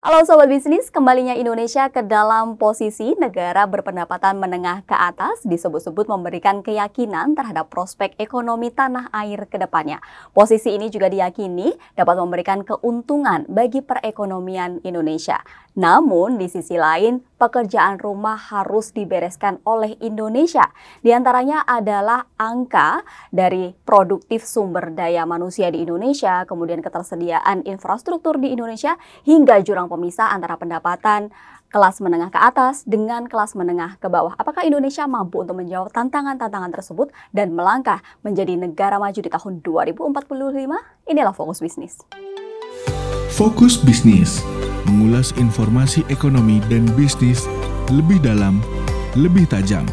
Halo Sobat Bisnis, kembalinya Indonesia ke dalam posisi negara berpendapatan menengah ke atas disebut-sebut memberikan keyakinan terhadap prospek ekonomi tanah air ke depannya. Posisi ini juga diyakini dapat memberikan keuntungan bagi perekonomian Indonesia. Namun di sisi lain, pekerjaan rumah harus dibereskan oleh Indonesia. Di antaranya adalah angka dari produktif sumber daya manusia di Indonesia, kemudian ketersediaan infrastruktur di Indonesia, hingga jurang pemisah antara pendapatan kelas menengah ke atas dengan kelas menengah ke bawah. Apakah Indonesia mampu untuk menjawab tantangan-tantangan tersebut dan melangkah menjadi negara maju di tahun 2045? Inilah Fokus Bisnis. Fokus Bisnis mengulas informasi ekonomi dan bisnis lebih dalam, lebih tajam.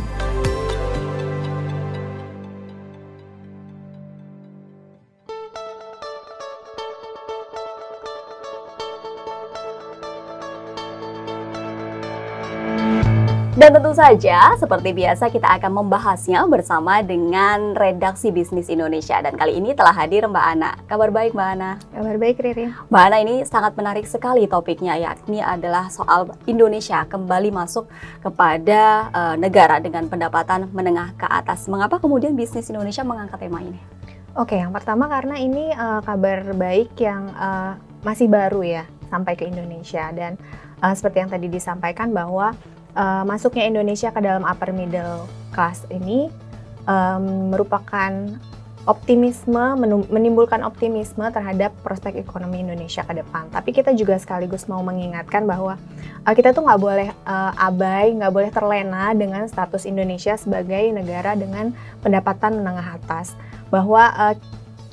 Dan tentu saja, seperti biasa kita akan membahasnya bersama dengan Redaksi Bisnis Indonesia. Dan kali ini telah hadir Mbak Ana. Kabar baik Mbak Ana? Kabar baik Riri. Mbak Ana ini sangat menarik sekali topiknya, yakni adalah soal Indonesia kembali masuk kepada uh, negara dengan pendapatan menengah ke atas. Mengapa kemudian bisnis Indonesia mengangkat tema ini? Oke, yang pertama karena ini uh, kabar baik yang uh, masih baru ya sampai ke Indonesia. Dan uh, seperti yang tadi disampaikan bahwa uh, masuknya Indonesia ke dalam upper middle class ini um, merupakan optimisme menimbulkan optimisme terhadap prospek ekonomi Indonesia ke depan. Tapi kita juga sekaligus mau mengingatkan bahwa uh, kita tuh nggak boleh uh, abai, nggak boleh terlena dengan status Indonesia sebagai negara dengan pendapatan menengah atas. Bahwa uh,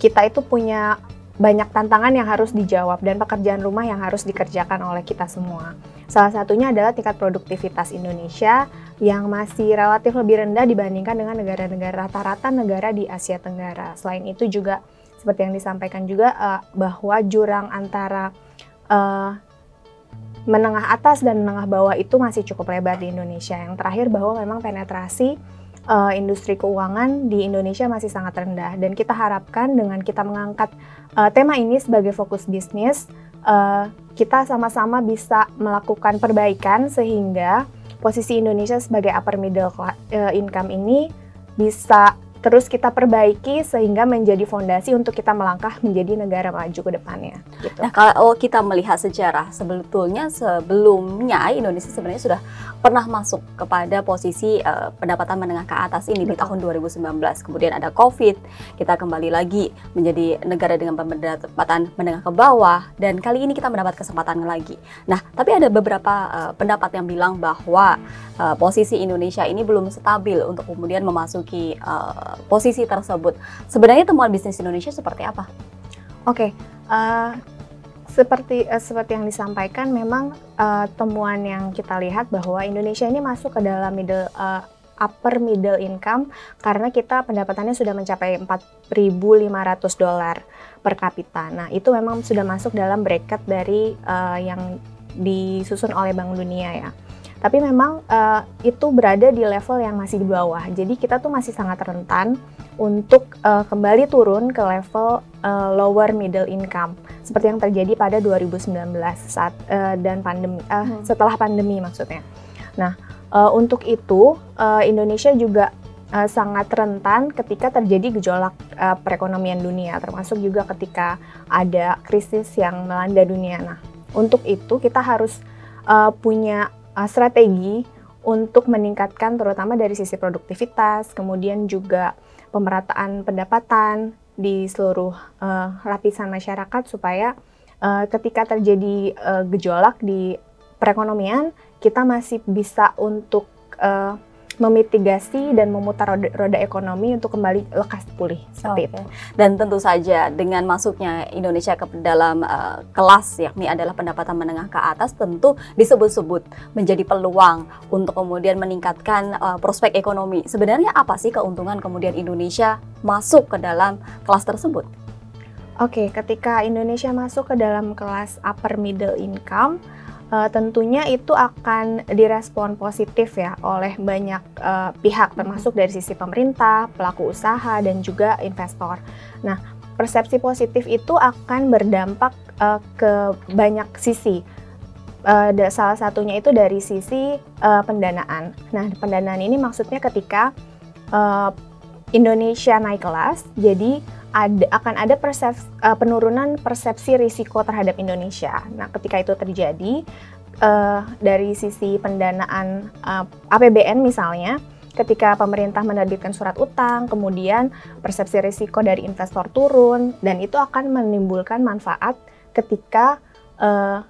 kita itu punya banyak tantangan yang harus dijawab dan pekerjaan rumah yang harus dikerjakan oleh kita semua. Salah satunya adalah tingkat produktivitas Indonesia yang masih relatif lebih rendah dibandingkan dengan negara-negara rata-rata negara di Asia Tenggara. Selain itu juga seperti yang disampaikan juga uh, bahwa jurang antara uh, menengah atas dan menengah bawah itu masih cukup lebar di Indonesia. Yang terakhir bahwa memang penetrasi uh, industri keuangan di Indonesia masih sangat rendah dan kita harapkan dengan kita mengangkat uh, tema ini sebagai fokus bisnis uh, kita sama-sama bisa melakukan perbaikan sehingga posisi Indonesia sebagai upper middle income ini bisa terus kita perbaiki sehingga menjadi fondasi untuk kita melangkah menjadi negara maju ke depannya. Gitu. Nah kalau kita melihat sejarah sebetulnya sebelumnya Indonesia sebenarnya sudah pernah masuk kepada posisi uh, pendapatan menengah ke atas ini Betul. di tahun 2019. Kemudian ada COVID, kita kembali lagi menjadi negara dengan pendapatan menengah ke bawah dan kali ini kita mendapat kesempatan lagi. Nah tapi ada beberapa uh, pendapat yang bilang bahwa uh, posisi Indonesia ini belum stabil untuk kemudian memasuki uh, posisi tersebut. Sebenarnya temuan bisnis Indonesia seperti apa? Oke, okay, uh, seperti uh, seperti yang disampaikan, memang uh, temuan yang kita lihat bahwa Indonesia ini masuk ke dalam middle uh, upper middle income karena kita pendapatannya sudah mencapai 4.500 dolar per kapita. Nah, itu memang sudah masuk dalam bracket dari uh, yang disusun oleh Bank Dunia ya. Tapi memang uh, itu berada di level yang masih di bawah. Jadi kita tuh masih sangat rentan untuk uh, kembali turun ke level uh, lower middle income seperti yang terjadi pada 2019 saat uh, dan pandemi uh, hmm. setelah pandemi maksudnya. Nah, uh, untuk itu uh, Indonesia juga uh, sangat rentan ketika terjadi gejolak uh, perekonomian dunia termasuk juga ketika ada krisis yang melanda dunia. Nah, untuk itu kita harus uh, punya uh, strategi untuk meningkatkan terutama dari sisi produktivitas, kemudian juga pemerataan pendapatan di seluruh uh, lapisan masyarakat supaya uh, ketika terjadi uh, gejolak di perekonomian kita masih bisa untuk uh, memitigasi dan memutar roda, roda ekonomi untuk kembali lekas pulih seperti okay. itu. Dan tentu saja dengan masuknya Indonesia ke dalam uh, kelas yakni adalah pendapatan menengah ke atas tentu disebut-sebut menjadi peluang untuk kemudian meningkatkan uh, prospek ekonomi. Sebenarnya apa sih keuntungan kemudian Indonesia masuk ke dalam kelas tersebut? Oke, okay, ketika Indonesia masuk ke dalam kelas upper middle income uh, tentunya itu akan direspon positif ya oleh banyak uh, pihak termasuk dari sisi pemerintah, pelaku usaha dan juga investor. Nah, persepsi positif itu akan berdampak uh, ke banyak sisi. uh, salah satunya itu dari sisi uh, pendanaan. Nah, pendanaan ini maksudnya ketika uh, Indonesia naik kelas, jadi ada, akan ada persepsi, uh, penurunan persepsi risiko terhadap Indonesia. Nah, ketika itu terjadi uh, dari sisi pendanaan uh, APBN misalnya, ketika pemerintah menerbitkan surat utang, kemudian persepsi risiko dari investor turun, dan itu akan menimbulkan manfaat ketika uh,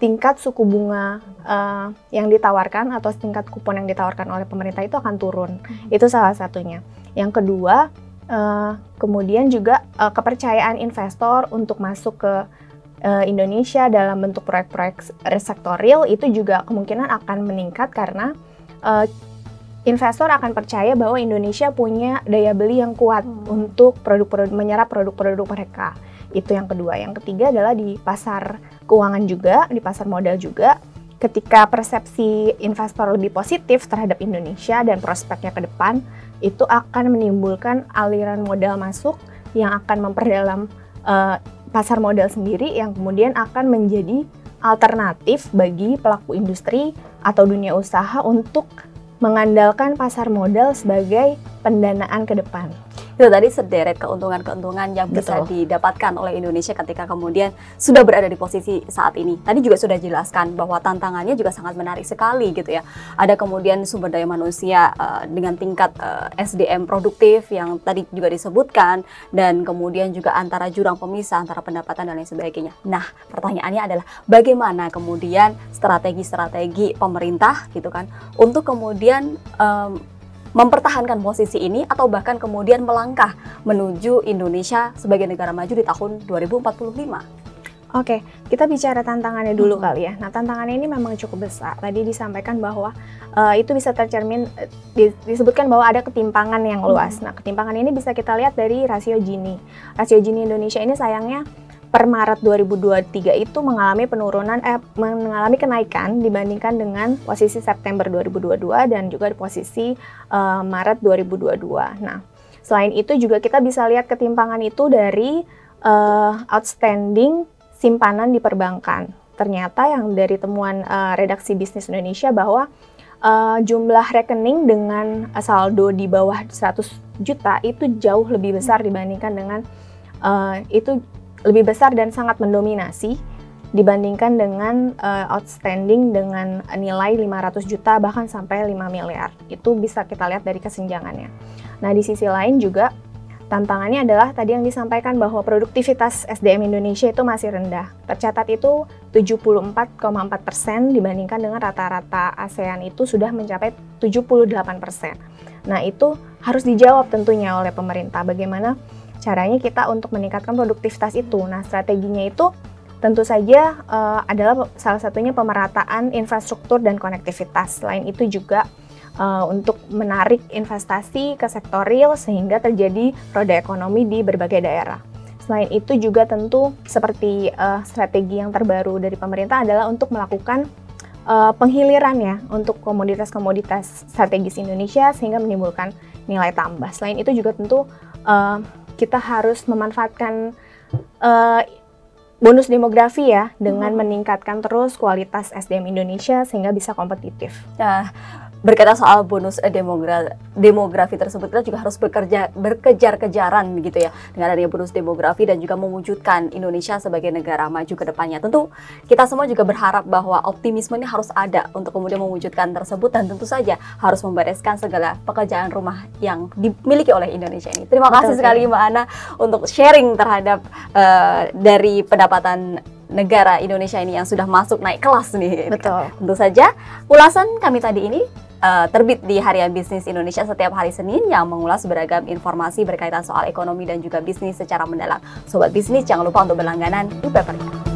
tingkat suku bunga uh, yang ditawarkan atau tingkat kupon yang ditawarkan oleh pemerintah itu akan turun. Hmm. Itu salah satunya. Yang kedua, uh, kemudian juga uh, kepercayaan investor untuk masuk ke uh, Indonesia dalam bentuk proyek-proyek sektor real itu juga kemungkinan akan meningkat karena uh, investor akan percaya bahwa Indonesia punya daya beli yang kuat hmm. untuk produk-produk menyerap produk-produk mereka. Itu yang kedua. Yang ketiga adalah di pasar keuangan juga, di pasar modal juga. Ketika persepsi investor lebih positif terhadap Indonesia dan prospeknya ke depan, itu akan menimbulkan aliran modal masuk yang akan memperdalam uh, pasar modal sendiri yang kemudian akan menjadi alternatif bagi pelaku industri atau dunia usaha untuk mengandalkan pasar modal sebagai pendanaan ke depan itu tadi sederet keuntungan-keuntungan yang bisa Betul. didapatkan oleh Indonesia ketika kemudian sudah berada di posisi saat ini. Tadi juga sudah jelaskan bahwa tantangannya juga sangat menarik sekali gitu ya. Ada kemudian sumber daya manusia uh, dengan tingkat uh, eh, SDM produktif yang tadi juga disebutkan dan kemudian juga antara jurang pemisah antara pendapatan dan lain sebagainya. Nah, pertanyaannya adalah bagaimana kemudian strategi-strategi pemerintah gitu kan untuk kemudian um, mempertahankan posisi ini atau bahkan kemudian melangkah menuju Indonesia sebagai negara maju di tahun 2045? Oke, kita bicara tantangannya dulu hmm. kali ya. Nah, tantangannya ini memang cukup besar. Tadi disampaikan bahwa uh, itu bisa tercermin uh, disebutkan bahwa ada ketimpangan yang luas. Hmm. Nah, ketimpangan ini bisa kita lihat dari rasio Gini. Rasio Gini Indonesia ini sayangnya per Maret 2023 itu mengalami penurunan eh mengalami kenaikan dibandingkan dengan posisi September 2022 dan juga di posisi uh, Maret 2022. Nah, selain itu juga kita bisa lihat ketimpangan itu dari uh, outstanding simpanan di perbankan. Ternyata yang dari temuan uh, redaksi Bisnis Indonesia bahwa uh, jumlah rekening dengan saldo di bawah 100 juta itu jauh lebih besar dibandingkan dengan uh, itu lebih besar dan sangat mendominasi dibandingkan dengan uh, outstanding dengan nilai 500 juta bahkan sampai 5 miliar. Itu bisa kita lihat dari kesenjangannya. Nah, di sisi lain juga tantangannya adalah tadi yang disampaikan bahwa produktivitas SDM Indonesia itu masih rendah. Tercatat itu 74,4 persen dibandingkan dengan rata-rata ASEAN itu sudah mencapai 78 persen. Nah, itu harus dijawab tentunya oleh pemerintah. Bagaimana caranya kita untuk meningkatkan produktivitas itu. Nah, strateginya itu tentu saja uh, adalah salah satunya pemerataan infrastruktur dan konektivitas. Selain itu juga uh, untuk menarik investasi ke sektor real sehingga terjadi roda ekonomi di berbagai daerah. Selain itu juga tentu seperti uh, strategi yang terbaru dari pemerintah adalah untuk melakukan uh, penghiliran ya untuk komoditas-komoditas strategis Indonesia sehingga menimbulkan nilai tambah. Selain itu juga tentu uh, kita harus memanfaatkan uh, bonus demografi ya dengan hmm. meningkatkan terus kualitas SDM Indonesia sehingga bisa kompetitif. Nah, berkaitan soal bonus eh, demogra demografi tersebut kita juga harus bekerja berkejar-kejaran begitu ya dengan adanya bonus demografi dan juga mewujudkan Indonesia sebagai negara maju ke depannya. Tentu kita semua juga berharap bahwa optimisme ini harus ada untuk kemudian mewujudkan tersebut dan tentu saja harus membereskan segala pekerjaan rumah yang dimiliki oleh Indonesia ini. Terima kasih sekali Mbak Ana untuk sharing terhadap uh, dari pendapatan negara Indonesia ini yang sudah masuk naik kelas nih. Betul. Tentu saja ulasan kami tadi ini uh, terbit di Harian Bisnis Indonesia setiap hari Senin yang mengulas beragam informasi berkaitan soal ekonomi dan juga bisnis secara mendalam. Sobat bisnis jangan lupa untuk berlangganan di papernya.